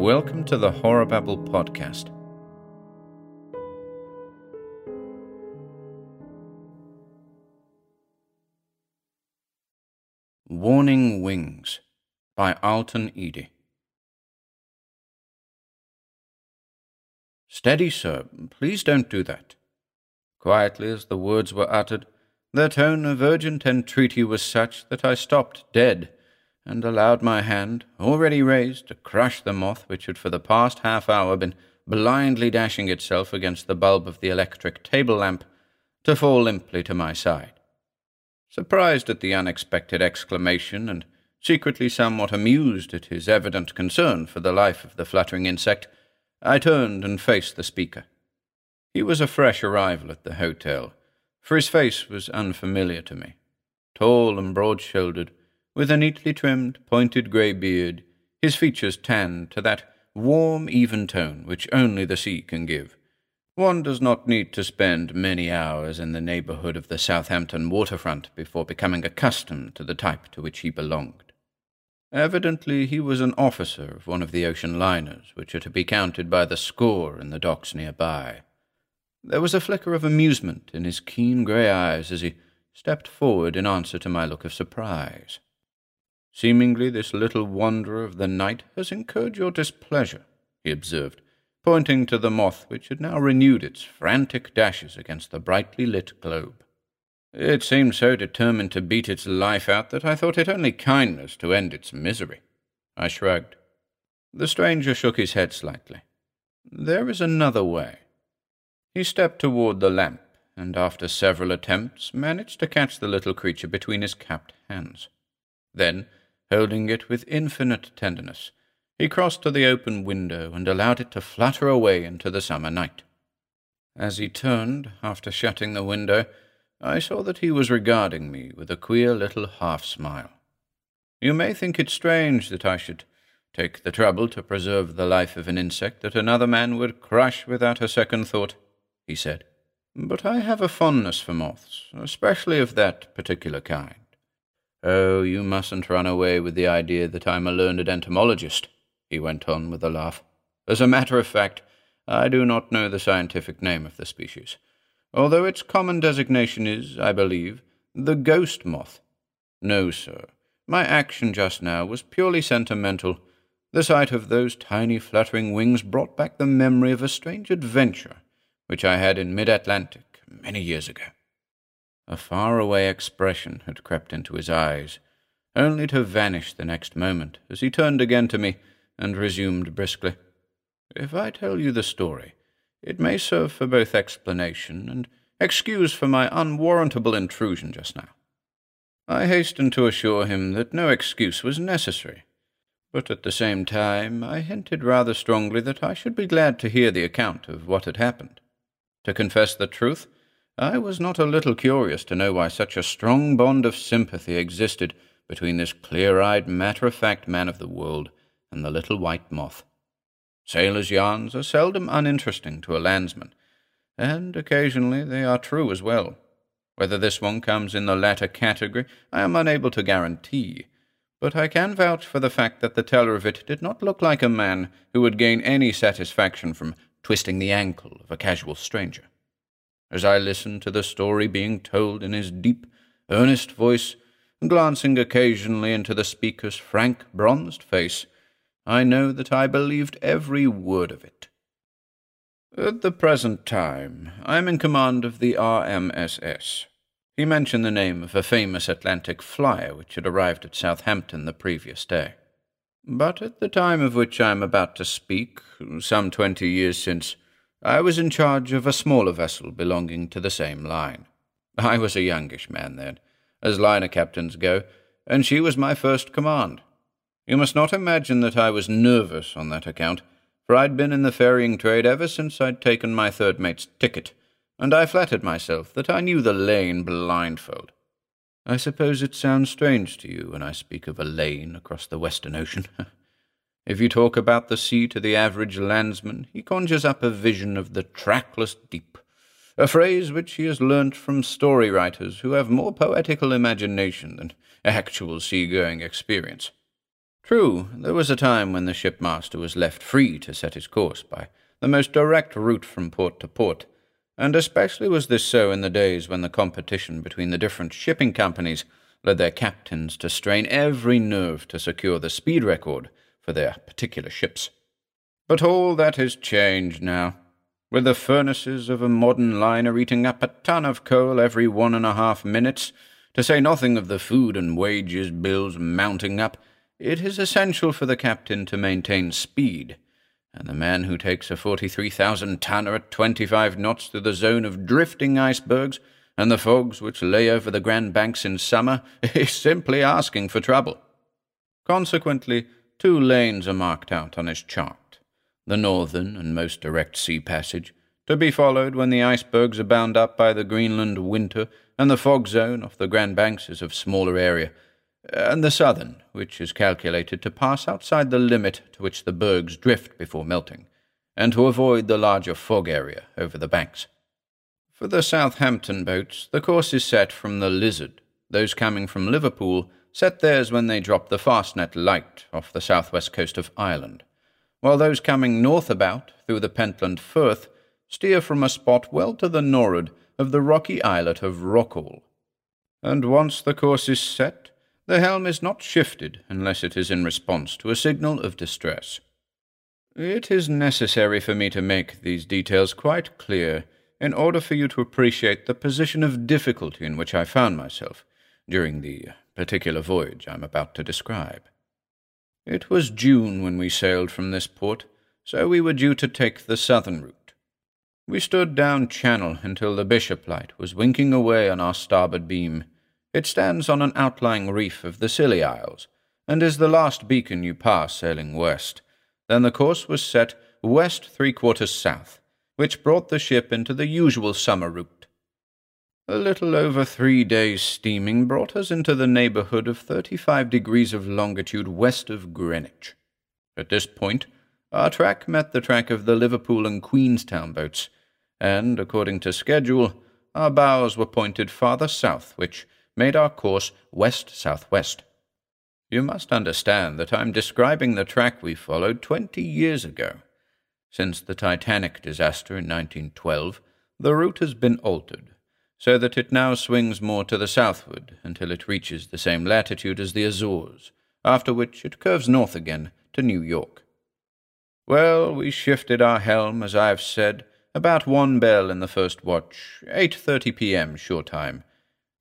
Welcome to the Horror Babble podcast. Warning Wings by Arlton Eadie. Steady, sir. Please don't do that. Quietly as the words were uttered, their tone of urgent entreaty was such that I stopped dead and allowed my hand, already raised, to crush the moth which had for the past half hour been blindly dashing itself against the bulb of the electric table lamp, to fall limply to my side. Surprised at the unexpected exclamation, and secretly somewhat amused at his evident concern for the life of the fluttering insect, I turned and faced the speaker. He was a fresh arrival at the hotel, for his face was unfamiliar to me. Tall and broad shouldered, with a neatly trimmed, pointed grey beard, his features tanned to that warm, even tone which only the sea can give. One does not need to spend many hours in the neighbourhood of the Southampton waterfront before becoming accustomed to the type to which he belonged. Evidently he was an officer of one of the ocean liners, which are to be counted by the score in the docks near by. There was a flicker of amusement in his keen grey eyes as he stepped forward in answer to my look of surprise. Seemingly this little wanderer of the night has incurred your displeasure, he observed, pointing to the moth which had now renewed its frantic dashes against the brightly lit globe. It seemed so determined to beat its life out that I thought it only kindness to end its misery. I shrugged. The stranger shook his head slightly. There is another way. He stepped toward the lamp, and after several attempts managed to catch the little creature between his capped hands. Then, holding it with infinite tenderness. He crossed to the open window and allowed it to flutter away into the summer night. As he turned, after shutting the window, I saw that he was regarding me with a queer little half smile. You may think it strange that I should take the trouble to preserve the life of an insect that another man would crush without a second thought, he said. But I have a fondness for moths, especially of that particular kind. Oh, you mustn't run away with the idea that I'm a learned entomologist, he went on with a laugh. As a matter of fact, I do not know the scientific name of the species, although its common designation is, I believe, the ghost moth. No, sir, my action just now was purely sentimental. The sight of those tiny fluttering wings brought back the memory of a strange adventure which I had in mid Atlantic many years ago. A far-away expression had crept into his eyes, only to vanish the next moment as he turned again to me and resumed briskly. If I tell you the story, it may serve for both explanation and excuse for my unwarrantable intrusion just now. I hastened to assure him that no excuse was necessary, but at the same time I hinted rather strongly that I should be glad to hear the account of what had happened. To confess the truth, I was not a little curious to know why such a strong bond of sympathy existed between this clear eyed, matter of fact man of the world and the little white moth. Sailors' yarns are seldom uninteresting to a landsman, and occasionally they are true as well. Whether this one comes in the latter category, I am unable to guarantee, but I can vouch for the fact that the teller of it did not look like a man who would gain any satisfaction from twisting the ankle of a casual stranger as I listened to the story being told in his deep, earnest voice, glancing occasionally into the speaker's frank, bronzed face, I know that I believed every word of it. At the present time, I am in command of the RMSS. He mentioned the name of a famous Atlantic flyer which had arrived at Southampton the previous day. But at the time of which I am about to speak, some twenty years since, I was in charge of a smaller vessel belonging to the same line. I was a youngish man then, as liner captains go, and she was my first command. You must not imagine that I was nervous on that account, for I'd been in the ferrying trade ever since I'd taken my third mate's ticket, and I flattered myself that I knew the lane blindfold. I suppose it sounds strange to you when I speak of a lane across the Western Ocean. If you talk about the sea to the average landsman, he conjures up a vision of the trackless deep, a phrase which he has learnt from story writers who have more poetical imagination than actual sea-going experience. True, there was a time when the shipmaster was left free to set his course by the most direct route from port to port, and especially was this so in the days when the competition between the different shipping companies led their captains to strain every nerve to secure the speed record for their particular ships. But all that is changed now, with the furnaces of a modern liner eating up a ton of coal every one and a half minutes, to say nothing of the food and wages bills mounting up. It is essential for the captain to maintain speed, and the man who takes a 43,000 tonner at 25 knots through the zone of drifting icebergs and the fogs which lay over the Grand Banks in summer is simply asking for trouble. Consequently, two lanes are marked out on his chart the northern and most direct sea passage, to be followed when the icebergs are bound up by the Greenland winter and the fog zone off the Grand Banks is of smaller area, and the southern, which is calculated to pass outside the limit to which the bergs drift before melting, and to avoid the larger fog area over the banks. For the Southampton boats, the course is set from the Lizard. Those coming from Liverpool set theirs when they drop the Fastnet Light off the southwest coast of Ireland, while those coming north about through the Pentland Firth steer from a spot well to the nor'ard of the rocky islet of Rockall. And once the course is set, the helm is not shifted unless it is in response to a signal of distress. It is necessary for me to make these details quite clear in order for you to appreciate the position of difficulty in which I found myself during the particular voyage I am about to describe. It was June when we sailed from this port, so we were due to take the southern route. We stood down channel until the Bishop Light was winking away on our starboard beam. It stands on an outlying reef of the Scilly Isles, and is the last beacon you pass sailing west. Then the course was set west three quarters south, which brought the ship into the usual summer route. A little over three days' steaming brought us into the neighborhood of thirty-five degrees of longitude west of Greenwich. At this point, our track met the track of the Liverpool and Queenstown boats, and, according to schedule, our bows were pointed farther south, which made our course west-southwest. You must understand that I'm describing the track we followed twenty years ago. Since the Titanic disaster in 1912, the route has been altered, so that it now swings more to the southward until it reaches the same latitude as the Azores, after which it curves north again to New York. Well, we shifted our helm, as I have said, about one bell in the first watch, 8.30 p.m. shore time,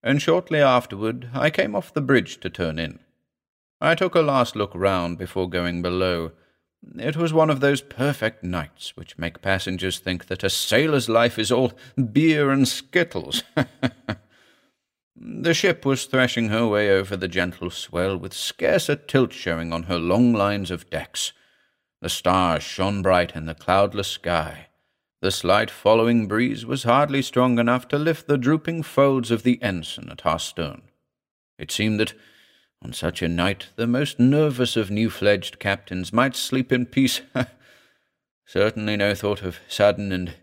and shortly afterward I came off the bridge to turn in. I took a last look round before going below, it was one of those perfect nights which make passengers think that a sailor's life is all beer and skittles. the ship was thrashing her way over the gentle swell with scarce a tilt showing on her long lines of decks. The stars shone bright in the cloudless sky. The slight following breeze was hardly strong enough to lift the drooping folds of the ensign at our stern. It seemed that on such a night, the most nervous of new fledged captains might sleep in peace. Certainly no thought of sudden and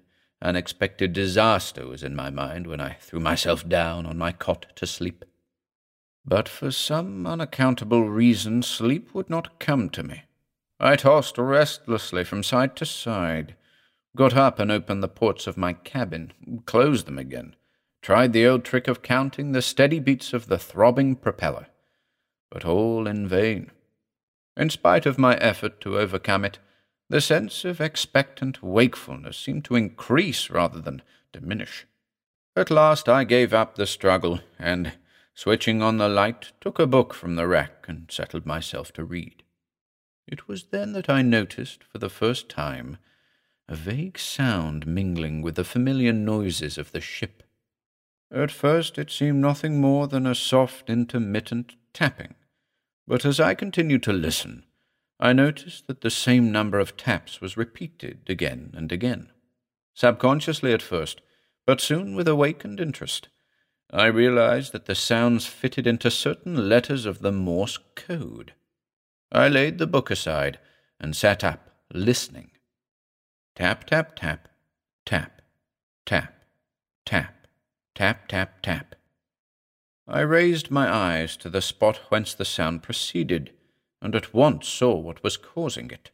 unexpected disaster was in my mind when I threw myself down on my cot to sleep. But for some unaccountable reason, sleep would not come to me. I tossed restlessly from side to side, got up and opened the ports of my cabin, closed them again, tried the old trick of counting the steady beats of the throbbing propeller but all in vain. In spite of my effort to overcome it, the sense of expectant wakefulness seemed to increase rather than diminish. At last I gave up the struggle, and, switching on the light, took a book from the rack and settled myself to read. It was then that I noticed, for the first time, a vague sound mingling with the familiar noises of the ship. At first it seemed nothing more than a soft, intermittent tapping, but as I continued to listen, I noticed that the same number of taps was repeated again and again. Subconsciously at first, but soon with awakened interest, I realized that the sounds fitted into certain letters of the Morse code. I laid the book aside and sat up, listening. Tap, tap, tap, tap, tap, tap, tap, tap, tap. I raised my eyes to the spot whence the sound proceeded, and at once saw what was causing it.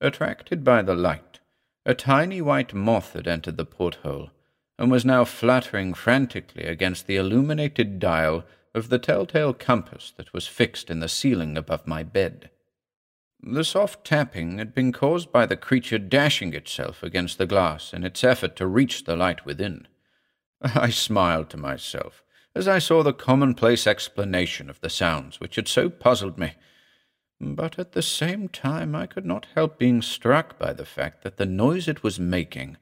Attracted by the light, a tiny white moth had entered the porthole, and was now fluttering frantically against the illuminated dial of the telltale compass that was fixed in the ceiling above my bed. The soft tapping had been caused by the creature dashing itself against the glass in its effort to reach the light within. I smiled to myself as I saw the commonplace explanation of the sounds which had so puzzled me, but at the same time I could not help being struck by the fact that the noise it was making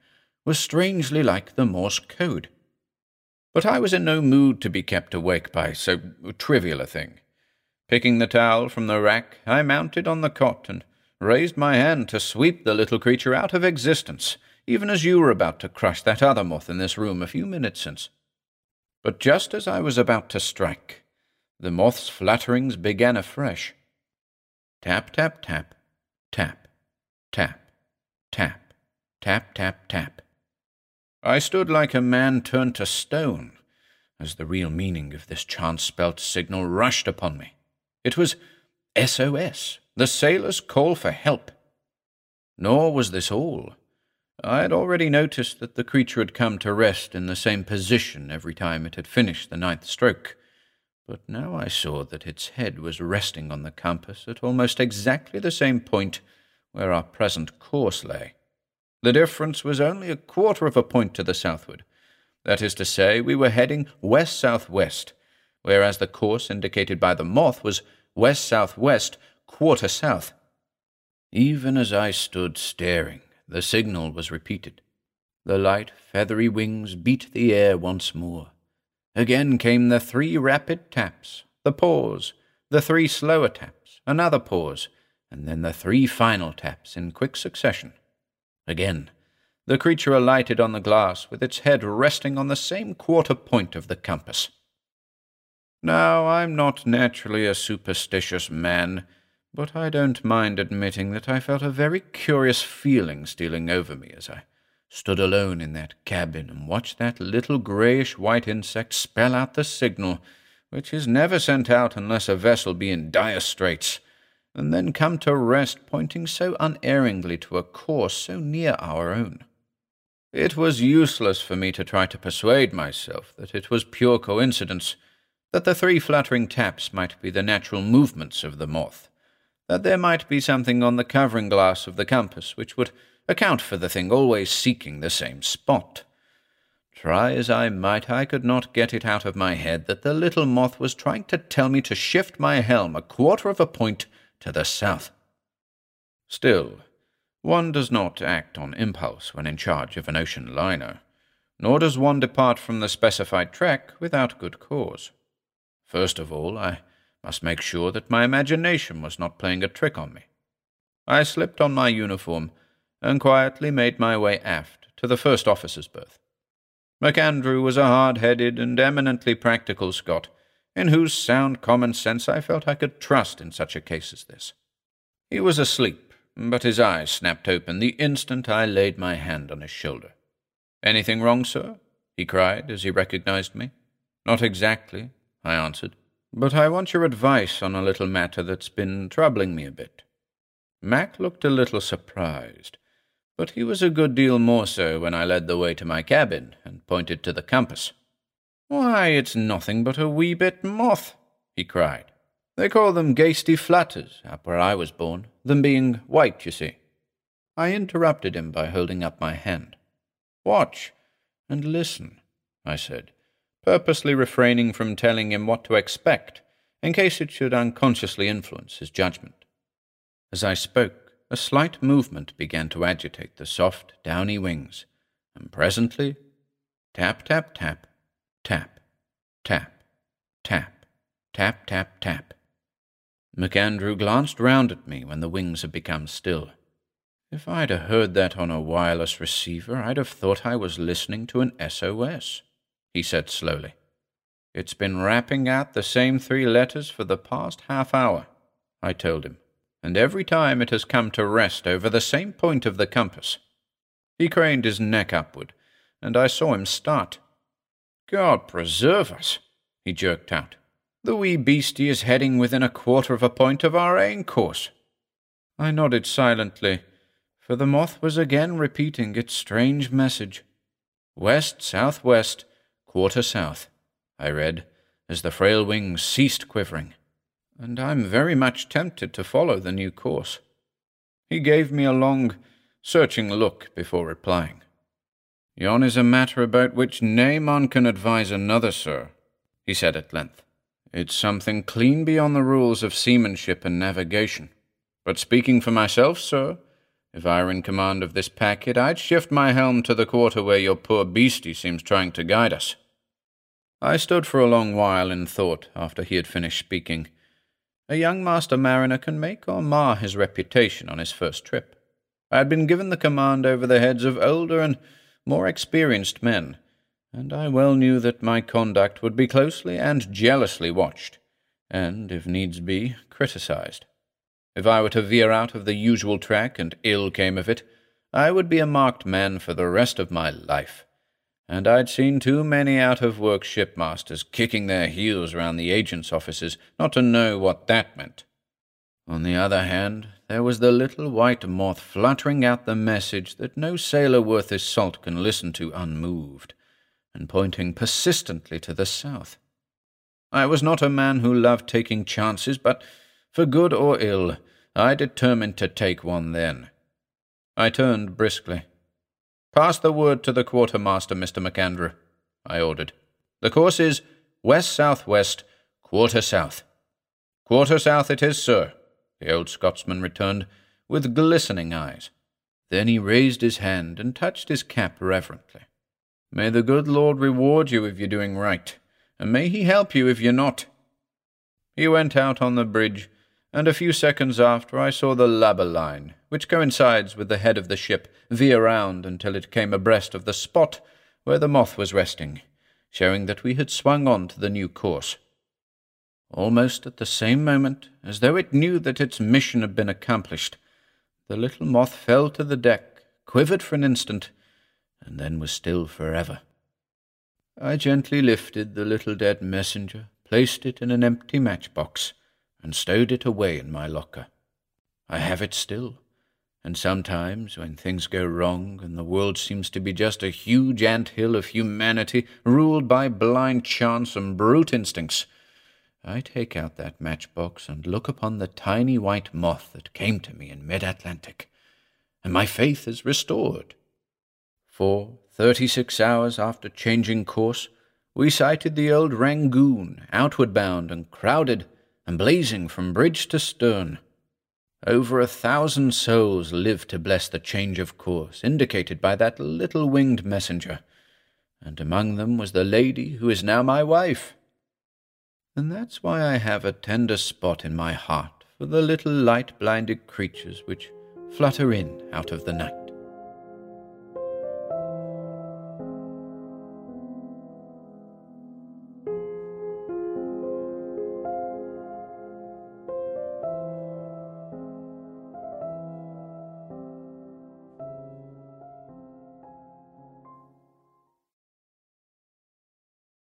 was strangely like the Morse code. But I was in no mood to be kept awake by so trivial a thing. Picking the towel from the rack, I mounted on the cot and raised my hand to sweep the little creature out of existence, even as you were about to crush that other moth in this room a few minutes since. But just as I was about to strike, the moth's flutterings began afresh. Tap, tap, tap, tap, tap, tap, tap, tap, tap. I stood like a man turned to stone as the real meaning of this chance spelt signal rushed upon me. It was SOS, the sailor's call for help. Nor was this all. I had already noticed that the creature had come to rest in the same position every time it had finished the ninth stroke, but now I saw that its head was resting on the compass at almost exactly the same point where our present course lay. The difference was only a quarter of a point to the southward. That is to say, we were heading west southwest, whereas the course indicated by the moth was west southwest, quarter south. Even as I stood staring, the signal was repeated. The light, feathery wings beat the air once more. Again came the three rapid taps, the pause, the three slower taps, another pause, and then the three final taps in quick succession. Again, the creature alighted on the glass with its head resting on the same quarter point of the compass. Now, I'm not naturally a superstitious man, but I don't mind admitting that I felt a very curious feeling stealing over me as I stood alone in that cabin and watched that little greyish white insect spell out the signal, which is never sent out unless a vessel be in dire straits, and then come to rest pointing so unerringly to a course so near our own. It was useless for me to try to persuade myself that it was pure coincidence that the three fluttering taps might be the natural movements of the moth, that there might be something on the covering glass of the compass which would account for the thing always seeking the same spot. Try as I might, I could not get it out of my head that the little moth was trying to tell me to shift my helm a quarter of a point to the south. Still, one does not act on impulse when in charge of an ocean liner, nor does one depart from the specified track without good cause. First of all, I must make sure that my imagination was not playing a trick on me. I slipped on my uniform and quietly made my way aft to the first officer's berth. MacAndrew was a hard-headed and eminently practical Scot, in whose sound common sense I felt I could trust in such a case as this. He was asleep, but his eyes snapped open the instant I laid my hand on his shoulder. Anything wrong, sir? he cried as he recognized me. Not exactly, I answered, but I want your advice on a little matter that's been troubling me a bit. Mac looked a little surprised, but he was a good deal more so when I led the way to my cabin and pointed to the compass. Why, it's nothing but a wee bit moth, he cried. They call them gasty flatters up where I was born, them being white, you see. I interrupted him by holding up my hand. Watch and listen, I said, purposely refraining from telling him what to expect, in case it should unconsciously influence his judgment. As I spoke, a slight movement began to agitate the soft, downy wings, and presently, tap, tap, tap, tap, tap, tap, tap, tap, tap. MacAndrew glanced round at me when the wings had become still. If I'd a heard that on a wireless receiver, I'd have thought I was listening to an SOS he said slowly. It's been rapping out the same three letters for the past half hour, I told him, and every time it has come to rest over the same point of the compass. He craned his neck upward, and I saw him start. God preserve us, he jerked out. The wee beastie is heading within a quarter of a point of our aim course. I nodded silently, for the moth was again repeating its strange message. West, southwest, quarter south, I read, as the frail wings ceased quivering, and I'm very much tempted to follow the new course. He gave me a long, searching look before replying. Yon is a matter about which nae man can advise another, sir, he said at length. It's something clean beyond the rules of seamanship and navigation. But speaking for myself, sir, if I were in command of this packet, I'd shift my helm to the quarter where your poor beastie seems trying to guide us. I stood for a long while in thought after he had finished speaking. A young master mariner can make or mar his reputation on his first trip. I had been given the command over the heads of older and more experienced men, and I well knew that my conduct would be closely and jealously watched, and, if needs be, criticized. If I were to veer out of the usual track and ill came of it, I would be a marked man for the rest of my life and I'd seen too many out of work shipmasters kicking their heels round the agents' offices not to know what that meant. On the other hand, there was the little white moth fluttering out the message that no sailor worth his salt can listen to unmoved, and pointing persistently to the south. I was not a man who loved taking chances, but for good or ill, I determined to take one then. I turned briskly. Pass the word to the quartermaster, Mr. MacAndrew, I ordered. The course is west southwest, quarter south. Quarter south it is, sir, the old Scotsman returned, with glistening eyes. Then he raised his hand and touched his cap reverently. May the good Lord reward you if you're doing right, and may he help you if you're not. He went out on the bridge, and a few seconds after I saw the lubber line, which coincides with the head of the ship, veer round until it came abreast of the spot where the moth was resting, showing that we had swung on to the new course. Almost at the same moment, as though it knew that its mission had been accomplished, the little moth fell to the deck, quivered for an instant, and then was still forever. I gently lifted the little dead messenger, placed it in an empty matchbox, and stowed it away in my locker. I have it still, and sometimes, when things go wrong and the world seems to be just a huge ant hill of humanity ruled by blind chance and brute instincts, I take out that matchbox and look upon the tiny white moth that came to me in mid Atlantic, and my faith is restored. For thirty six hours after changing course, we sighted the old Rangoon, outward bound and crowded and blazing from bridge to stern. Over a thousand souls lived to bless the change of course indicated by that little winged messenger, and among them was the lady who is now my wife. And that's why I have a tender spot in my heart for the little light blinded creatures which flutter in out of the night.